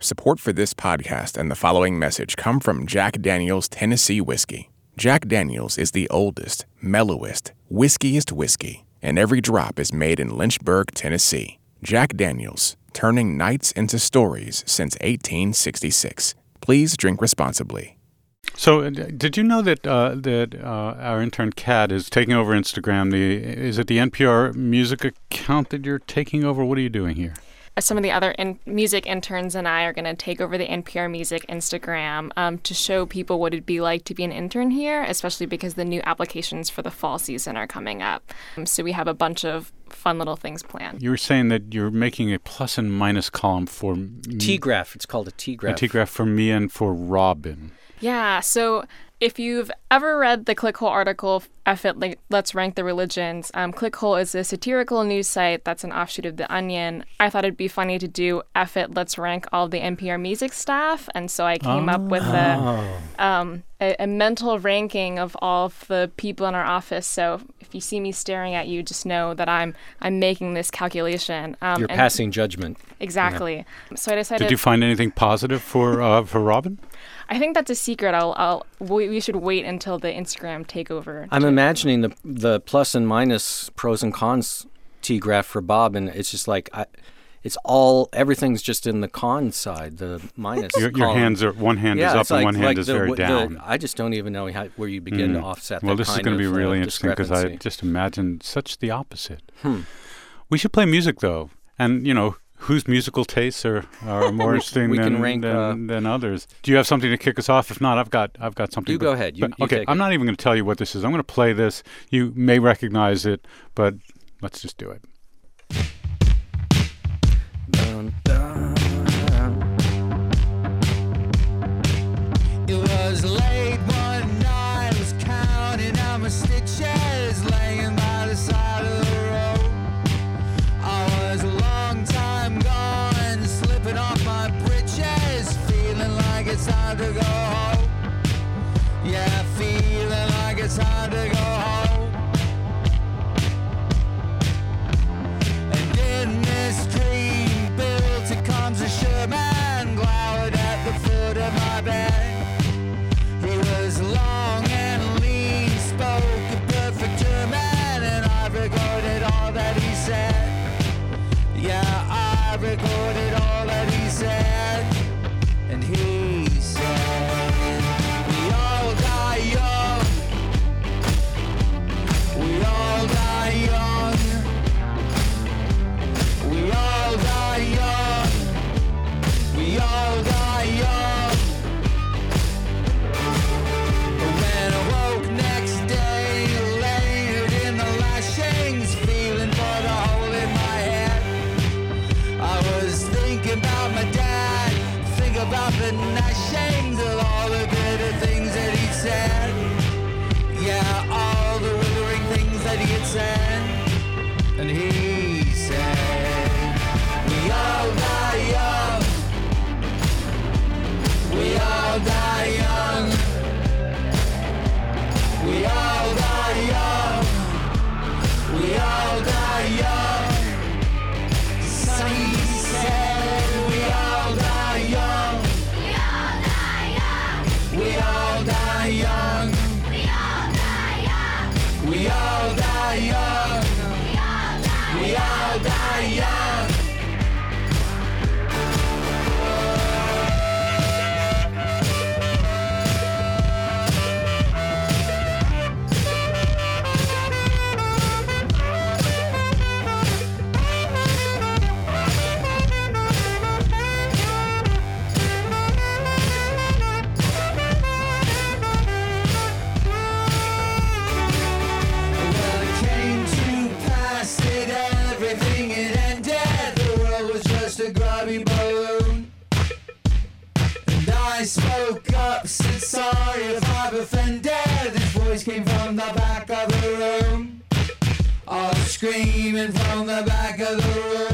Support for this podcast and the following message come from Jack Daniels Tennessee Whiskey. Jack Daniels is the oldest, mellowest, whiskiest whiskey, and every drop is made in Lynchburg, Tennessee. Jack Daniels, turning nights into stories since 1866. Please drink responsibly. So, uh, did you know that uh, that uh, our intern Cat is taking over Instagram? The is it the NPR Music account that you're taking over? What are you doing here? Some of the other in- music interns and I are going to take over the NPR Music Instagram um, to show people what it'd be like to be an intern here, especially because the new applications for the fall season are coming up. Um, so we have a bunch of fun little things planned. You were saying that you're making a plus and minus column for T graph. It's called a T graph. A T graph for me and for Robin. Yeah. So if you've ever read the Clickhole article, F it, Let's Rank the Religions, um, Clickhole is a satirical news site that's an offshoot of The Onion. I thought it'd be funny to do F it, Let's Rank all the NPR music staff. And so I came oh. up with a, oh. um, a, a, mental ranking of all of the people in our office. So if you see me staring at you, just know that I'm I'm making this calculation. Um, You're passing judgment. Exactly. Yeah. So I decided. Did you find anything positive for uh, for Robin? I think that's a secret. I'll, I'll we, we should wait until the Instagram takeover. I'm imagining the the plus and minus pros and cons T graph for Bob, and it's just like I, it's all everything's just in the con side. The minus. your, your hands are one hand yeah, is up and like, one hand like is the, very down. The, I just don't even know how, where you begin mm. to offset. Well, this is going to be uh, really interesting because I just imagine such the opposite. Hmm. We should play music though, and you know whose musical tastes are, are more interesting than, rank, than, uh, than, others. Do you have something to kick us off? If not, I've got I've got something. You go ahead. You, you okay, I'm not even going to tell you what this is. I'm going to play this. You may recognize it, but let's just do it. Young. the back of the One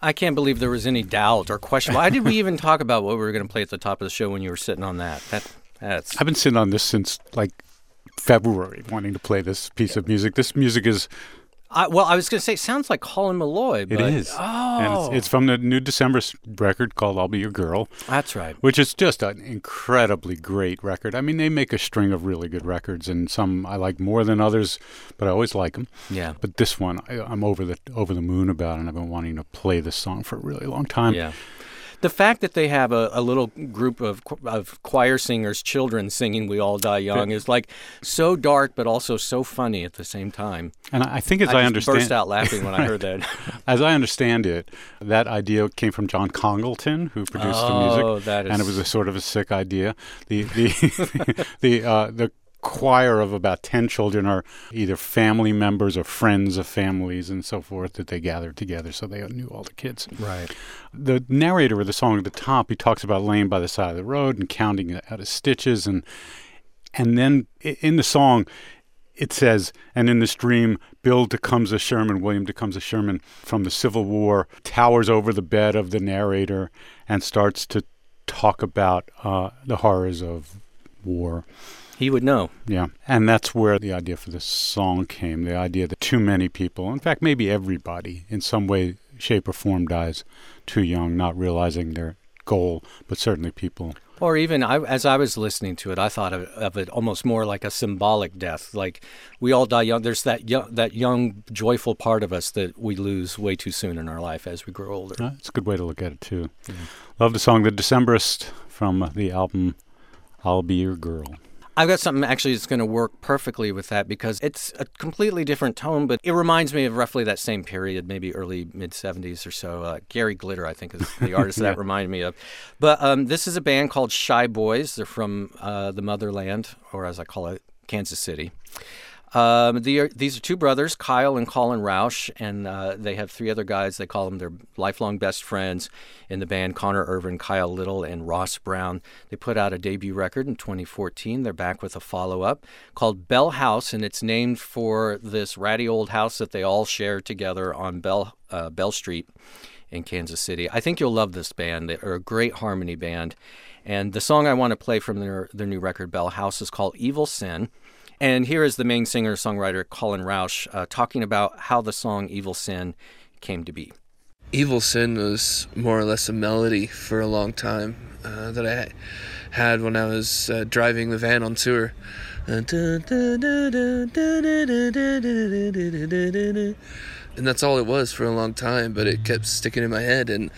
I can't believe there was any doubt or question. Why did we even talk about what we were going to play at the top of the show when you were sitting on that? That that's I've been sitting on this since like February, wanting to play this piece of music. This music is I, well, I was going to say it sounds like Colin Meloy. it But, is, Oh, and it's, it's oh. from the new Decemberists record called "I'll Be Your Girl." that's right. which is just an incredibly great record. I mean, they make a string of really good records, and some I like more than others, but I always like them. Yeah. But this one, I, I'm over the over the moon about, and I've been wanting to play this song for a really long time. Yeah. The fact that they have a, a little group of of choir singers, children singing "We All Die Young" is like so dark, but also so funny at the same time. And I I think as I, just understand, burst out laughing when I heard that. as I understand it, that idea came from John Congleton, who produced the Oh, music, that and it was a sort of a sick idea. The the the uh, the choir of about ten children are either family members or friends of families and so forth that they gathered together, so they knew all the kids. Right. The narrator of the song at the top, he talks about laying by the side of the road and counting out his stitches, and and then in the song. It says, and in this dream, Bill Tecumseh Sherman, William Tecumseh Sherman from the Civil War, towers over the bed of the narrator and starts to talk about uh, the horrors of war. He would know. Yeah. And that's where the idea for this song came the idea that too many people, in fact, maybe everybody, in some way, shape, or form dies too young, not realizing their goal, but certainly people. Or even I, as I was listening to it, I thought of, of it almost more like a symbolic death. Like we all die young. There's that young, that young, joyful part of us that we lose way too soon in our life as we grow older. Uh, it's a good way to look at it, too. Love the song The Decemberists from the album I'll Be Your Girl. I've got something actually that's going to work perfectly with that because it's a completely different tone, but it reminds me of roughly that same period, maybe early mid 70s or so. Uh, Gary Glitter, I think, is the artist that reminded me of. But um, this is a band called Shy Boys. They're from uh, the motherland, or as I call it, Kansas City. Um, the, these are two brothers, Kyle and Colin Rausch, and uh, they have three other guys. They call them their lifelong best friends in the band Konnor Ervin, Kyle Little, and Ross Brown. They put out a debut record in 2014. They're back with a follow up called Bell House, and it's named for this ratty old house that they all share together on Bell, uh, Bell Street in Kansas City. I think you'll love this band. They're a great harmony band. And the song I want to play from their, their new record, Bell House, is called Evil Sin. And here is the main singer songwriter, Colin Rausch, uh, talking about how the song Evil Sin came to be. Evil Sin was more or less a melody for a long time uh, that I had when I was uh, driving the van on tour. And that's all it was for a long time, but it kept sticking in my head, and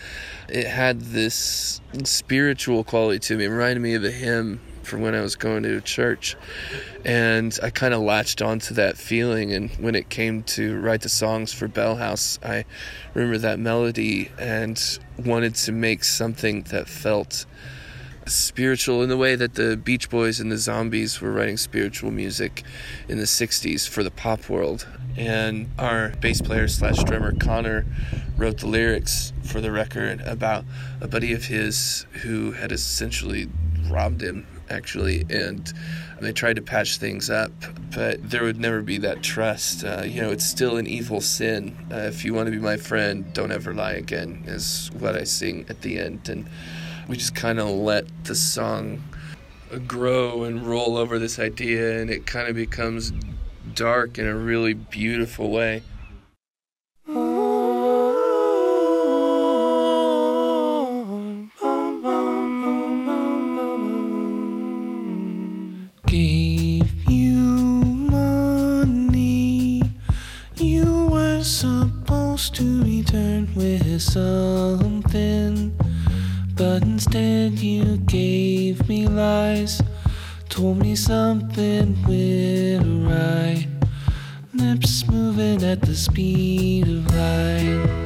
it had this spiritual quality to me. It reminded me of a hymn from when I was going to church, and I kind of latched onto that feeling. And when it came to write the songs for Bell House, I remember that melody and wanted to make something that felt spiritual in the way that the Beach Boys and the Zombies were writing spiritual music in the 60s for the pop world. And our bass player slash drummer Connor wrote the lyrics for the record about a buddy of his who had essentially robbed him actually and they tried to patch things up but there would never be that trust. Uh, you know it's still an evil sin. Uh, if you want to be my friend don't ever lie again is what i sing at the end. And we just kind of let the song grow and roll over this idea and it kind of becomes dark in a really beautiful way something, but instead you gave me lies. Told me something went right. Lips moving at the speed of light.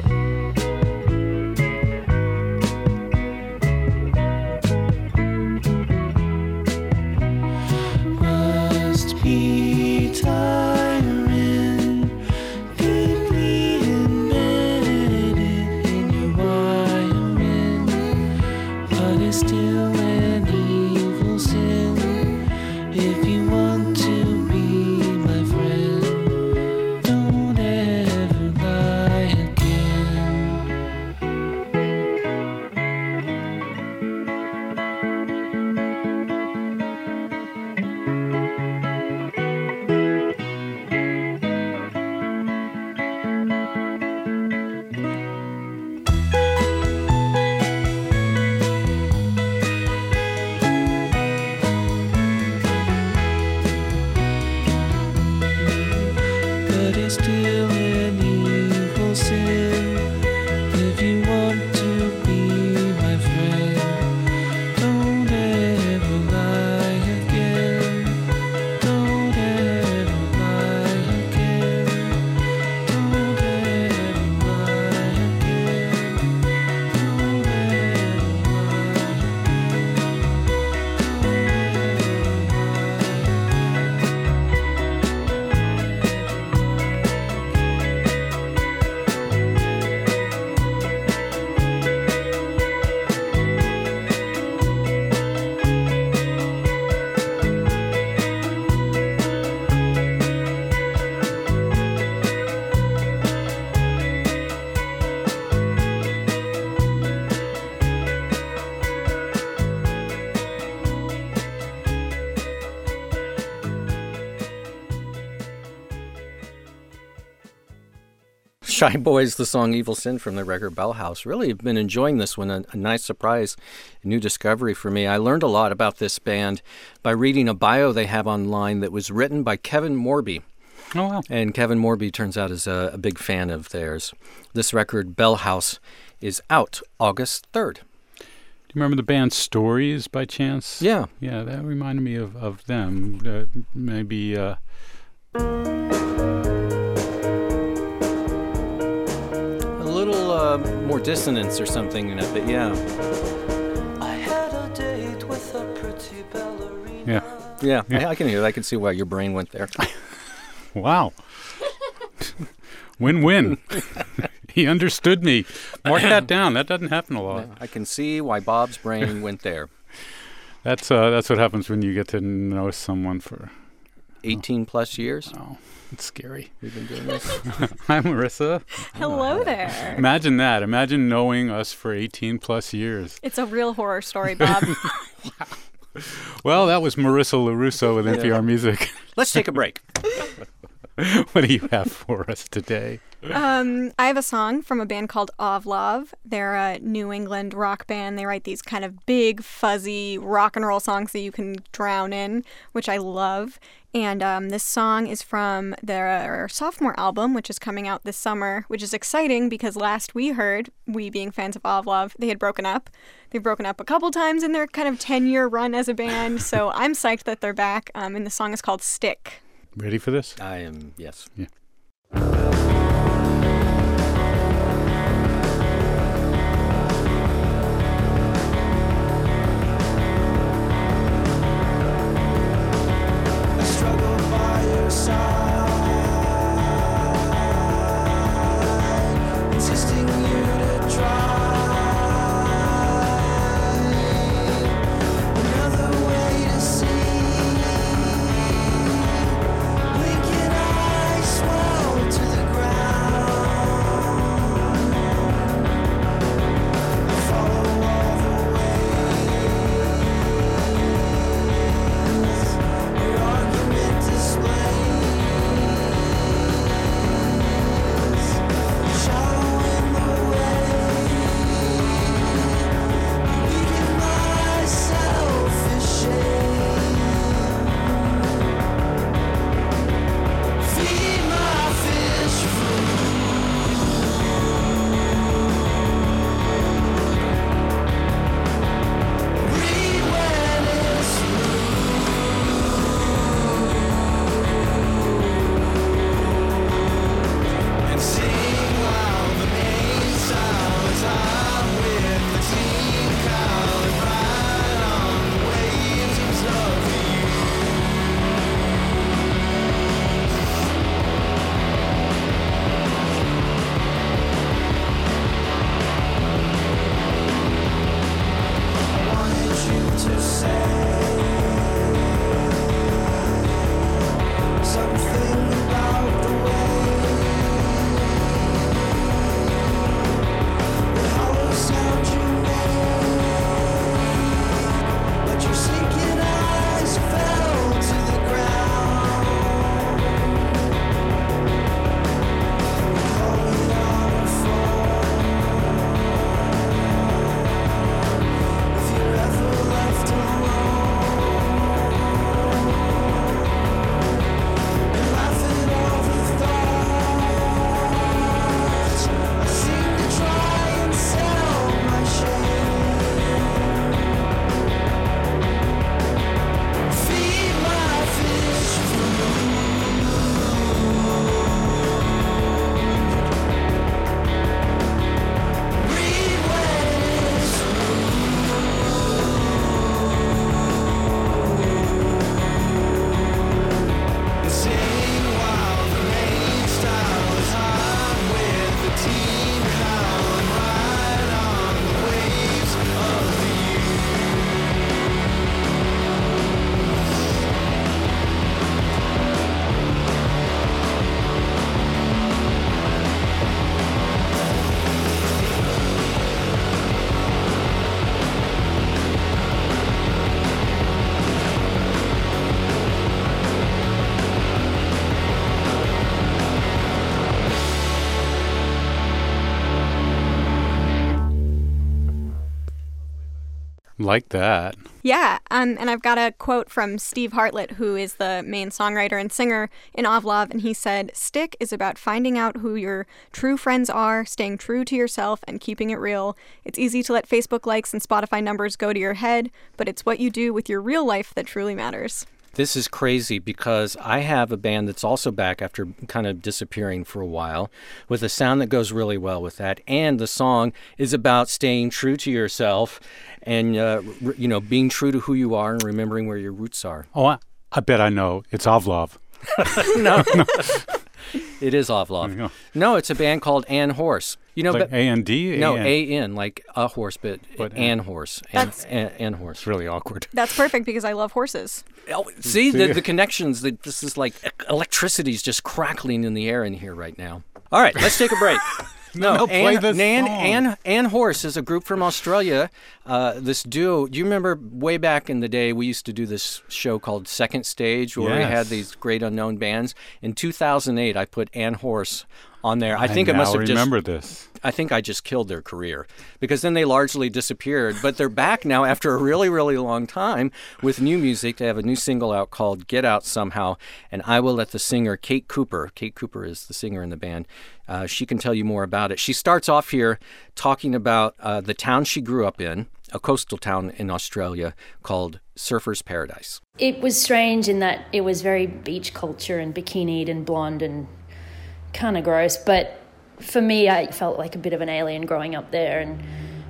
Shy Boys, the song Evil Sin from the record Bell House. Really have been enjoying this one. A, a, nice surprise, a new discovery for me. I learned a lot about this band by reading a bio they have online that was written by Kevin Morby. Oh, wow. And Kevin Morby turns out is a, a big fan of theirs. This record, Bell House, is out August 3rd. Do you remember the band Stories by chance? Yeah. Yeah, that reminded me of, of them. Uh, maybe. Uh, little uh, more dissonance or something in it, but yeah. I had a date with a pretty ballerina. yeah. Yeah, I, I can hear that. I can see why your brain went there. Wow. win win. he understood me. Mark that down. That doesn't happen a lot. I can see why Bob's brain went there. That's uh, that's what happens when you get to know someone for 18 plus years oh, it's scary. we've been doing this. Hi, Marissa. Hello there. Imagine that. Imagine knowing us for 18 plus years. It's a real horror story, Bob. Well, that was Marissa Lorusso with NPR Music. Let's take a break. what do you have for us today? um, I have a song from a band called Ovlov. They're a New England rock band. They write these kind of big, fuzzy rock and roll songs that you can drown in, which I love. And um, this song is from their sophomore album, which is coming out this summer, which is exciting because last we heard, we being fans of Ovlov, they had broken up. They've broken up a couple times in their kind of 10 year run as a band. So I'm psyched that they're back. Um, and the song is called Stick. Ready for this? I am, yes. I like that. Yeah, um, and I've got a quote from Steve Hartlett, who is the main songwriter and singer in Ovlov, and he said, Stick is about finding out who your true friends are, staying true to yourself, and keeping it real. It's easy to let Facebook likes and Spotify numbers go to your head, but it's what you do with your real life that truly matters. This is crazy because I have a band that's also back after kind of disappearing for a while with a sound that goes really well with that. And the song is about staying true to yourself and, uh, r- you know, being true to who you are and remembering where your roots are. Oh, I, I bet I know. It's Ovlov. no. it is Ovlov. you go. No, it's a band called An Horse. You know, It's like but A N D. no, A N like a horse, but, But An Horse. Ann, That's- Ann, An Horse. It's really awkward. That's perfect because I love horses. Oh, see the, the connections. The, this is like electricity is just crackling in the air in here right now. All right, let's take a break. No, No, play Ann, the Nan, song. An Horse is a group from Australia. Uh, this duo. Do you remember way back in the day we used to do this show called Second Stage where we had these great unknown bands. In 2008, I put An Horse on there. I think I it must now have remember just this. I think I just killed their career because then they largely disappeared. But they're back now after a really, really long time with new music. They have a new single out called Get Out Somehow. And I will let the singer, Kate Cooper, Kate Cooper is the singer in the band, uh, she can tell you more about it. She starts off here talking about uh, the town she grew up in, a coastal town in Australia called Surfer's Paradise. It was strange in that it was very beach culture and bikinied and blonde and kind of gross. But for me, I felt like a bit of an alien growing up there. And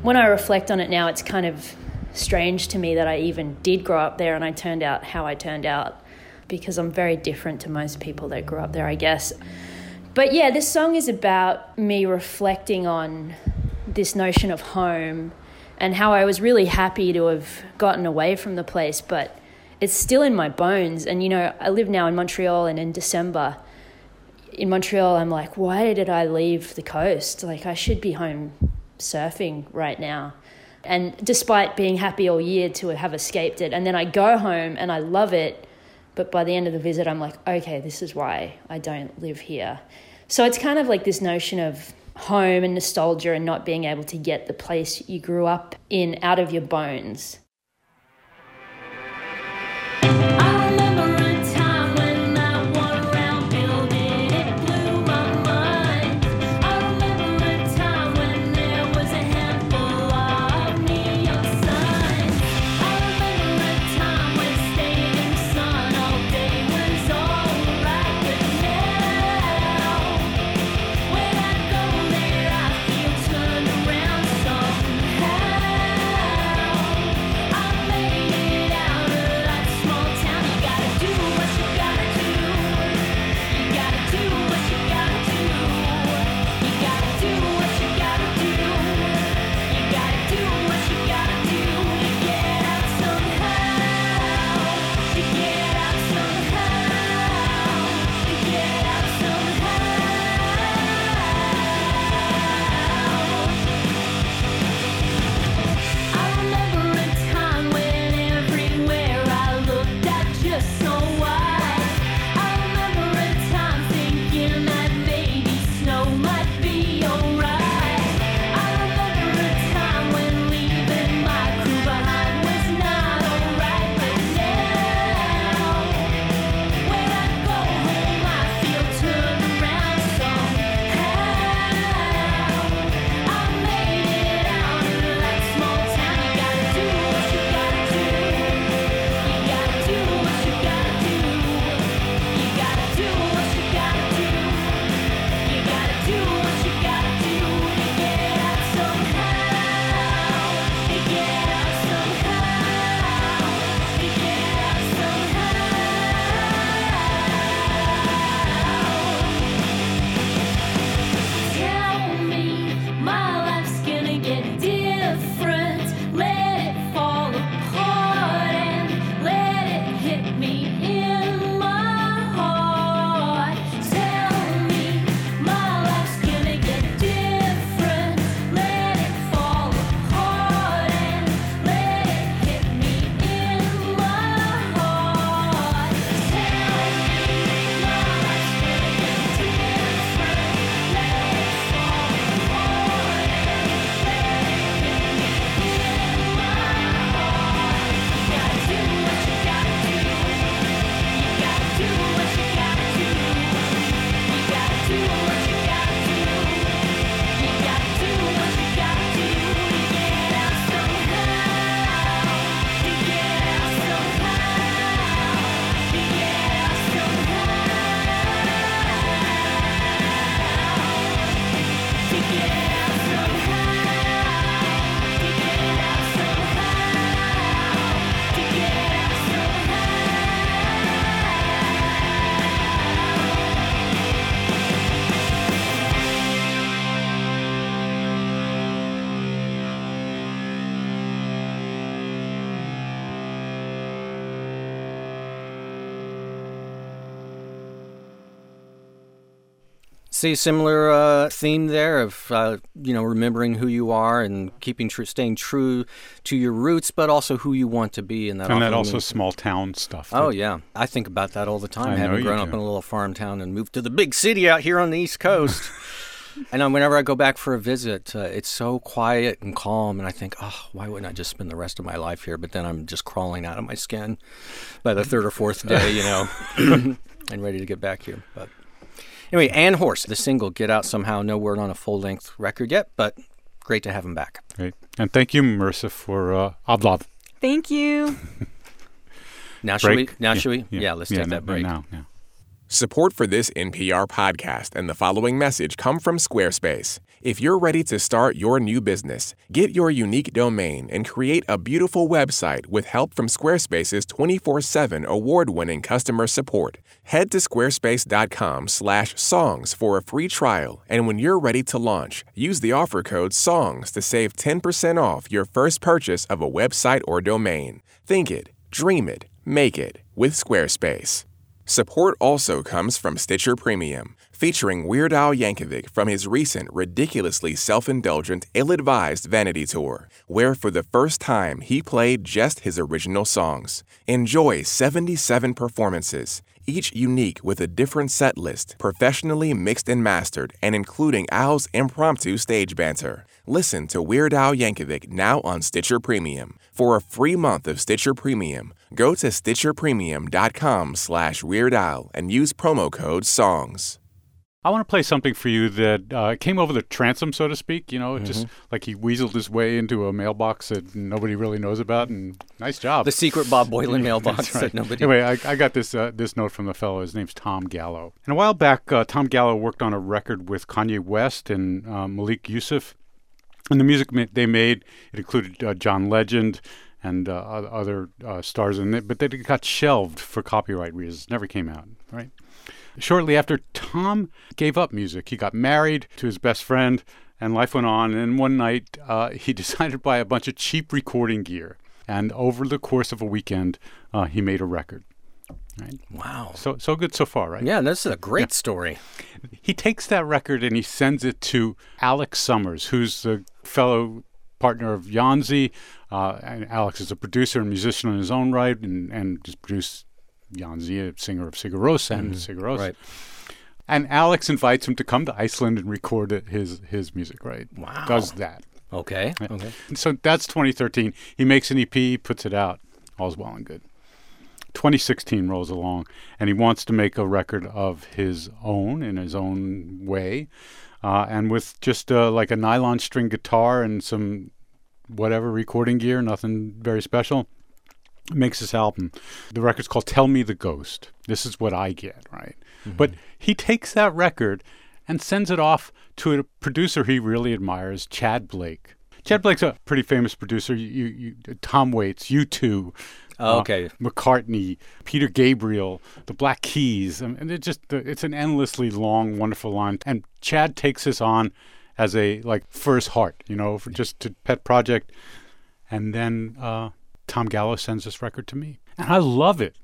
when I reflect on it now, it's kind of strange to me that I even did grow up there and I turned out how I turned out because I'm very different to most people that grew up there, I guess. But yeah, this song is about me reflecting on this notion of home and how I was really happy to have gotten away from the place, but it's still in my bones. And you know, I live now in Montreal, and in December, in Montreal, I'm like, why did I leave the coast? Like, I should be home surfing right now. And despite being happy all year to have escaped it, and then I go home and I love it, but by the end of the visit, I'm like, okay, this is why I don't live here. So it's kind of like this notion of home and nostalgia and not being able to get the place you grew up in out of your bones. See a similar uh, theme there of uh, you know remembering who you are and keeping tr- staying true to your roots, but also who you want to be, and that and that also means- small town stuff. Oh yeah, I think about that all the time. I having grown up do. in a little farm town and moved to the big city out here on the East Coast. and whenever I go back for a visit, uh, it's so quiet and calm, and I think, oh, why wouldn't I just spend the rest of my life here? But then I'm just crawling out of my skin by the third or fourth day, you know, and ready to get back here. But anyway, An Horse, the single "Get Out Somehow," no word on a full-length record yet, but great to have him back. Great. And thank you, Marissa, for uh, Ovlov. Thank you. Now should we? Now Yeah, should we? Yeah, let's take no- that break. Now, now. Support for this NPR podcast and the following message come from Squarespace. If you're ready to start your new business, get your unique domain and create a beautiful website with help from Squarespace's 24/7 award-winning customer support. Head to squarespace.com/songs for a free trial, and when you're ready to launch, use the offer code SONGS to save 10% off your first purchase of a website or domain. Think it, dream it, make it with Squarespace. Support also comes from Stitcher Premium, featuring Weird Al Yankovic from his recent ridiculously self indulgent, ill advised vanity tour, where for the first time he played just his original songs. Enjoy 77 performances, each unique with a different set list, professionally mixed and mastered, and including Al's impromptu stage banter. Listen to Weird Al Yankovic now on Stitcher Premium. For a free month of Stitcher Premium, go to stitcherpremium.com slash Weird and use promo code SONGS. I want to play something for you that uh, came over the transom, so to speak. You know, just Mm-hmm. like he weaseled his way into a mailbox that nobody really knows about, and nice job. The secret Bob Boilen mailbox right. that nobody. Anyway, I, I got this uh, this note from the fellow. His name's Tom Gallo. And a while back, uh, Tom Gallo worked on a record with Kanye West and uh, Malik Yusef. And the music ma- they made it included uh, John Legend and uh, other uh, stars in it, but then it got shelved for copyright reasons. Never came out. Right. Shortly after, Tom gave up music. He got married to his best friend, and life went on. And one night, uh, he decided to buy a bunch of cheap recording gear. And over the course of a weekend, uh, he made a record. Right. Wow. So so good so far, right? Yeah, this is a great story. He takes that record and he sends it to Alex Somers, who's the fellow partner of Jónsi. Uh, and Alex is a producer and musician in his own right, and and just produced Jónsi, a singer of Sigur Rós and Sigur Rós. Right. And Alex invites him to come to Iceland and record his his music. Right. Wow. Does that. Okay. Okay. So that's 2013. He makes an EP, puts it out. All's well and good. 2016 rolls along, and he wants to make a record of his own in his own way, uh, and with just uh, like a nylon string guitar and some whatever recording gear, nothing very special. Makes this album. The record's called "Tell Me the Ghost." This is what I get, right? But he takes that record and sends it off to a producer he really admires, Tchad Blake. Tchad Blake's a pretty famous producer. You, you, Tom Waits, you two, Oh, okay. McCartney, Peter Gabriel, the Black Keys, I and it just it's an endlessly long, wonderful line. And Tchad takes this on as a like for his heart, you know, for just a pet project. And then uh, Tom Gallo sends this record to me, and I love it.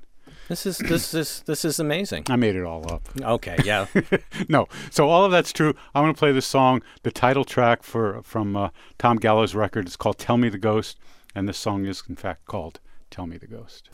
This is this is this is amazing. I made it all up. Okay. Yeah. no, so all of that's true. I'm going to play this song, the title track for from uh, Tom Gallo's record. It's called "Tell Me the Ghost," and this song is in fact called "Tell Me the Ghost."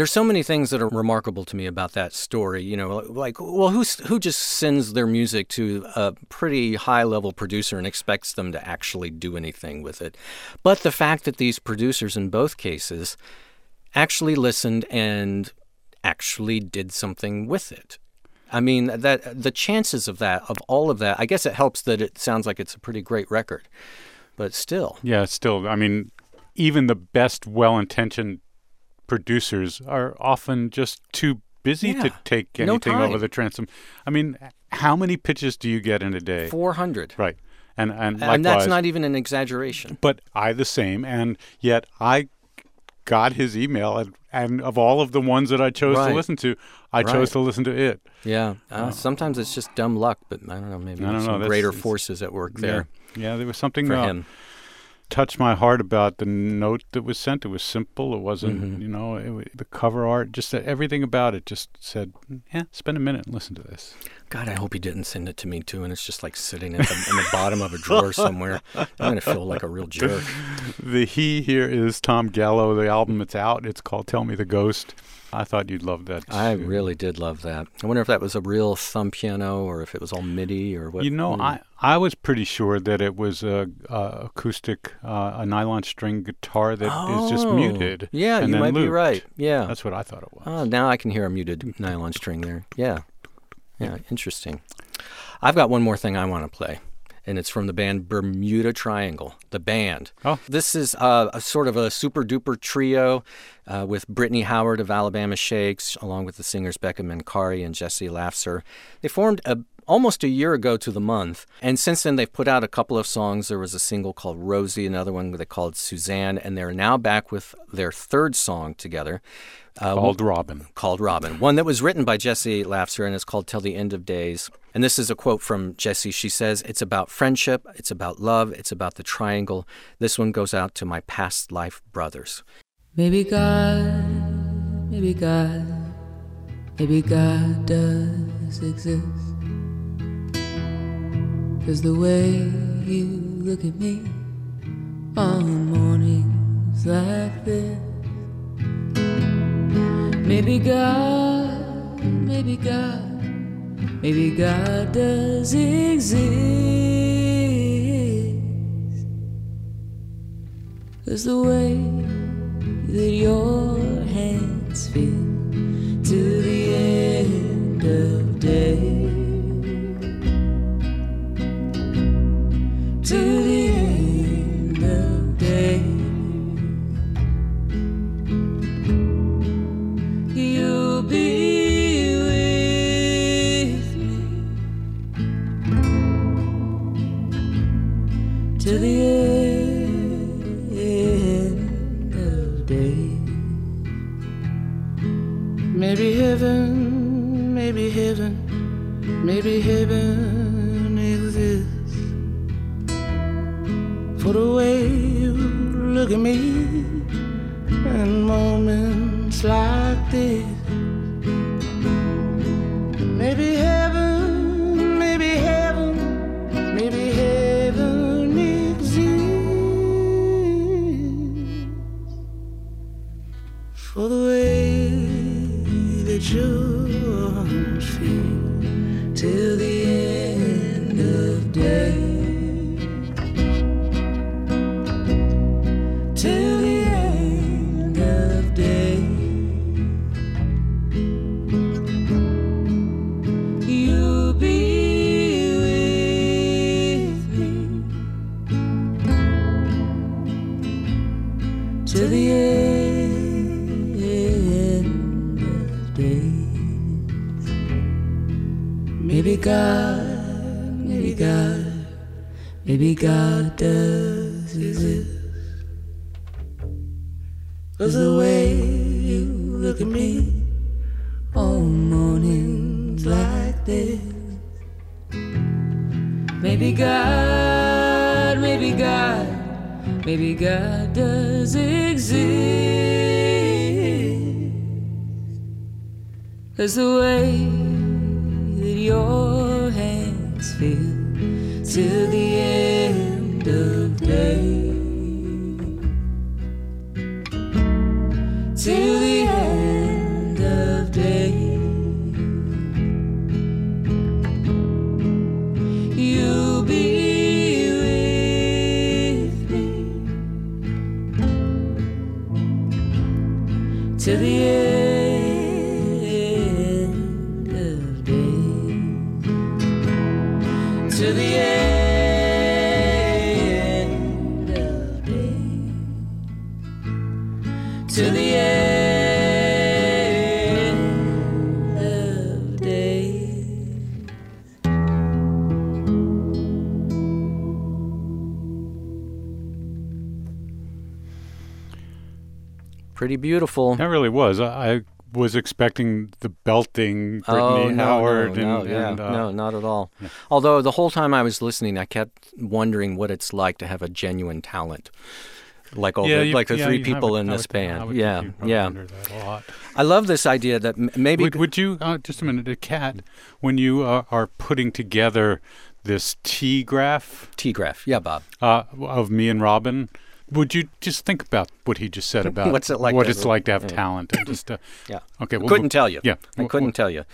There's so many things that are remarkable to me about that story. You know, like, well, who's, who just sends their music to a pretty high level producer and expects them to actually do anything with it? But the fact that these producers, in both cases, actually listened and actually did something with it. I mean, that the chances of that, of all of that, I guess it helps that it sounds like it's a pretty great record, but still. Yeah, still, I mean, even the best well-intentioned producers are often just too busy to Yeah, take no anything over the transom. I mean, how many pitches do you get in a day? 400. Right, and and, And that's not even an exaggeration. But I the same, and yet I got his email, and, and of all of the ones that I chose Right. to listen to, I chose to listen to it. Yeah. Uh, sometimes it's just dumb luck, but I don't know. Maybe I don't know, some that's- greater forces at work there Yeah, yeah there was something for uh, him. Touched my heart about the note that was sent. It was simple. It wasn't, Mm-hmm. you know, it, the cover art, just that everything about it just said, yeah, spend a minute and listen to this. God, I hope he didn't send it to me too, and it's just like sitting at the, in the bottom of a drawer somewhere. I'm gonna feel like a real jerk. The he here is Tom Gallo. The album, it's out. It's called Tell Me the Ghost. I thought you'd love that. I really did love that. I wonder if that was a real thumb piano or if it was all MIDI or what. You know, Hmm. I, I was pretty sure that it was a, a acoustic, uh, a nylon string guitar that is just Oh, muted. Yeah, you might be right. Yeah. That's what I thought it was. Oh, now I can hear a muted nylon string there. Yeah. Yeah, interesting. I've got one more thing I want to play, and it's from the band Bermuda Triangle, the band. Oh. This is uh, a sort of a super duper trio uh, with Brittany Howard of Alabama Shakes, along with the singers Becca Mancari and Jesse Lafser. They formed a, almost a year ago to the month, and since then they've put out a couple of songs. There was a single called Rosie, another one they called Suzanne, and they're now back with their third song together. Uh, Called Robin. called Robin, one that was written by Jesse Lafser and is called Till the End of Days. And this is a quote from Jesse. She says, It's about friendship, it's about love, it's about the triangle. This one goes out to my past life brothers. Maybe God, maybe God, maybe God does exist. Cause the way you look at me on mornings like this. Maybe God, maybe God, maybe God does exist. Cause the way that your hands feel to the end of day. To the to the end of day. Maybe heaven, maybe heaven, maybe heaven exists. For the way you look at me in moments like this. Maybe God, maybe God, maybe God does exist. Cause the way that your hands feel till the end of day. Till the pretty beautiful. That really was. I, I was expecting the belting oh, Brittany no, Howard no, and, no, yeah, and, uh, no, not at all. Although the whole time I was listening, I kept wondering what it's like to have a genuine talent, like all yeah, the, you- like the yeah, three people would- in this would- band. yeah, think you probably yeah. that a lot. I love this idea that m- maybe Would, would you uh, just a minute, a cat, when you uh, are putting together this T graph T graph. Yeah, Bob. uh, of me and Robin, would you just think about what he just said about What's it like what to- it's like to have yeah. talent? And just uh, Yeah. okay, we'll couldn't go- tell you. Yeah, I couldn't tell you.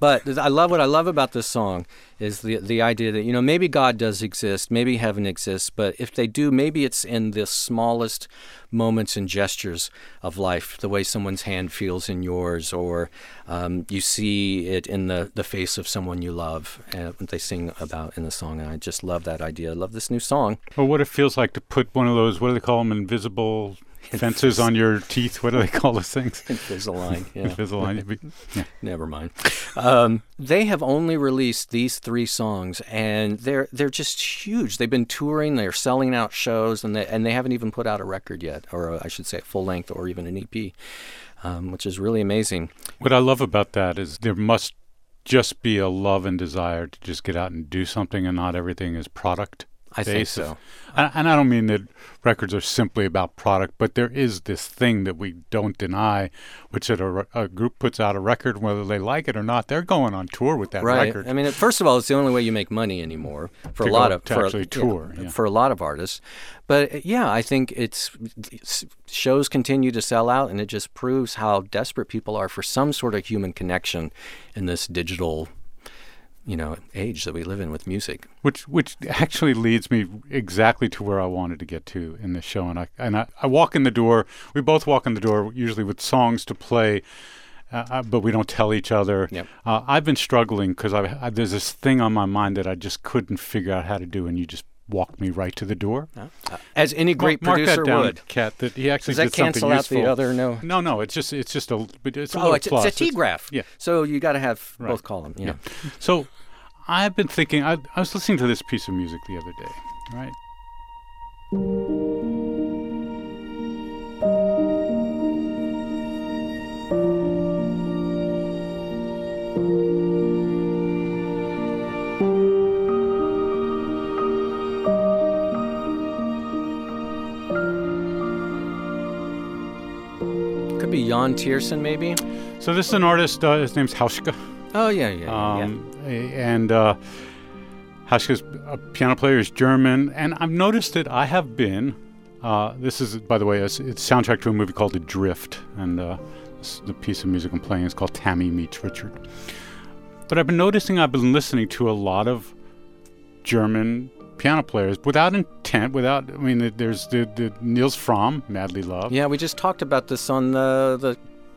But I love what I love about this song is the the idea that you know maybe God does exist, maybe heaven exists, but if they do, maybe it's in the smallest moments and gestures of life, the way someone's hand feels in yours, or um, you see it in the the face of someone you love. Uh, they sing about in the song, and I just love that idea. I love this new song. Or what it feels like to put one of those, what do they call them, invisible fences on your teeth? What do they call those things? Invisalign. Yeah. Invisalign. Yeah. Never mind. Um, they have only released these three songs, and they're they're just huge. They've been touring, they're selling out shows, and they and they haven't even put out a record yet, or a, I should say, a full length or even an EP, um, which is really amazing. What I love about that is there must just be a love and desire to just get out and do something, and not everything is product. I think so. And, and I don't mean that records are simply about product, but there is this thing that we don't deny, which that a, a group puts out a record, whether they like it or not, they're going on tour with that right. record. I mean, first of all, it's the only way you make money anymore for To a lot of for a- actually tour, yeah. for a lot of artists. But uh, yeah, I think it's, it's shows continue to sell out, and it just proves how desperate people are for some sort of human connection in this digital, you know, age that we live in with music. which which actually leads me exactly to where I wanted to get to in this show. And I and I, I walk in the door. We both walk in the door usually with songs to play. Uh, uh, but we don't tell each other. Yep. Uh, I've been struggling because there's this thing on my mind that I just couldn't figure out how to do, and you just walked me right to the door. Uh, as any great Mark producer that down, would. Cat. That he actually Does that cancel out useful. the other? No. No, no. It's just it's just a it's a Oh, it's, it's a T graph. yeah. So you got to have Right. both columns. Yeah. So I've been thinking. I, I was listening to this piece of music the other day, right? Be Yann Tiersen, maybe. So this is an artist. Uh, his name's Hauschka. Oh yeah, yeah, yeah. Um, a- And uh, Hauschka's a piano player. is German, and I've noticed that I have been. Uh, this is, by the way, a, it's soundtrack to a movie called Adrift, and uh, the piece of music I'm playing is called Tami Meets Richard. But I've been noticing I've been listening to a lot of German piano players without intent, without. I mean, there's the, the Nils Frahm, Madly Love. Yeah, we just talked about this on the the,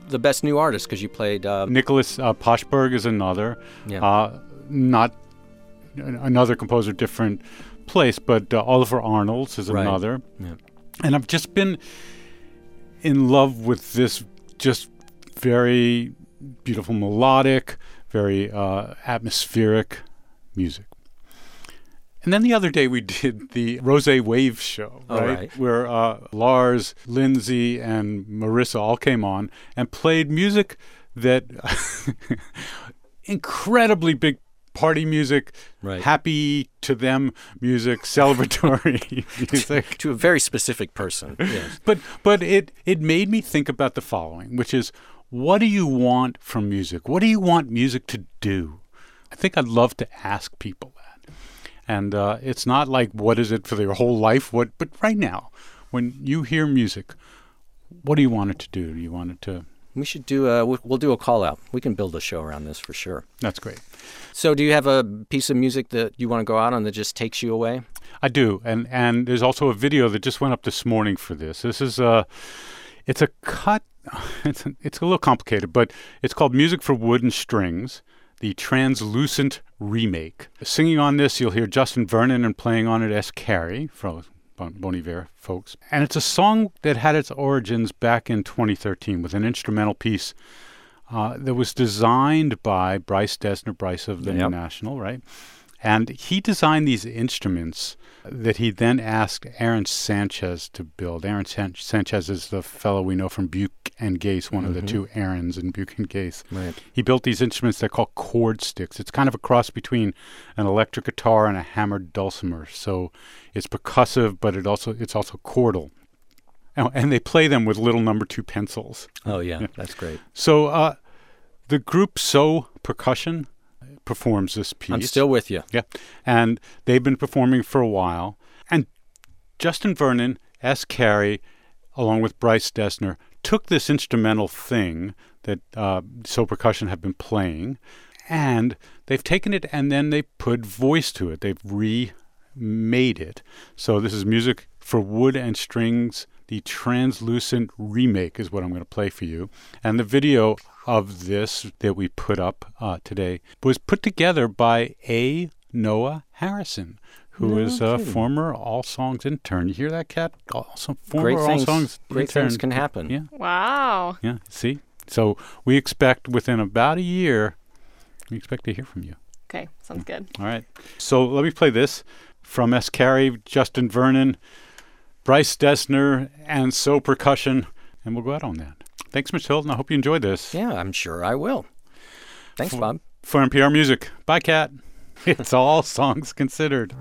the best new artist because you played. Uh, Nicholas uh, Poshberg is another. Yeah. Uh, not another composer, different place, but uh, Ólafur Arnalds is Right. another. Yeah. And I've just been in love with this just very beautiful melodic, very uh, atmospheric music. And then the other day we did the Rose Wave show, Oh, right? right. Where uh, Lars, Lindsay, and Marissa all came on and played music that incredibly big party music, Right. happy to them music, celebratory music. to a very specific person. yes. But but it it made me think about the following, which is what do you want from music? What do you want music to do? I think I'd love to ask people that. And uh, it's not like what is it for their whole life? What but right now, when you hear music, what do you want it to do? Do you want it to We should do a we'll we'll do a call out. We can build a show around this for sure. That's great. So, do you have a piece of music that you want to go out on that just takes you away? I do, and and there's also a video that just went up this morning for this. This is a, it's a cut. It's a, it's a little complicated, but it's called "Music for Wood and Strings," the translucent remake. Singing on this, you'll hear Justin Vernon and playing on it S. Carey from Bon Bon Iver folks, and it's a song that had its origins back in 2013 with an instrumental piece. Uh, that was designed by Bryce Dessner, Bryce of the Yep. National, right? And he designed these instruments that he then asked Aron Sanchez to build. Aron San- Sanchez is the fellow we know from Buke and Gase, one of the two Aarons in Buke and Gase. Right. He built these instruments they're called chord sticks. It's kind of a cross between an electric guitar and a hammered dulcimer. So it's percussive, but it also it's also chordal. And they play them with little number two pencils. Oh yeah, that's great. So uh, the group So Percussion performs this piece. I'm still with you. Yeah. And they've been performing for a while. And Justin Vernon, S. Carey, along with Bryce Dessner, took this instrumental thing that uh, So Percussion have been playing, and they've taken it and then they put voice to it. They've remade it. So this is music for wood and strings. The translucent remake is what I'm going to play for you. And the video of this that we put up uh, today was put together by A. Noah Harrison, who is a former All Songs intern. You hear that, Cat? Also, former Great All things- Songs great intern. things can happen. Yeah, Wow. yeah. See, so we expect within about a year, we expect to hear from you. Okay, sounds good. All right. So let me play this from S. Carey, Justin Vernon, Bryce Dessner, and So Percussion, and we'll go out on that. Thanks, Mitch Hilton. I hope you enjoyed this. Yeah, I'm sure I will. Thanks, Bob. For NPR Music, bye, Cat. It's all songs considered.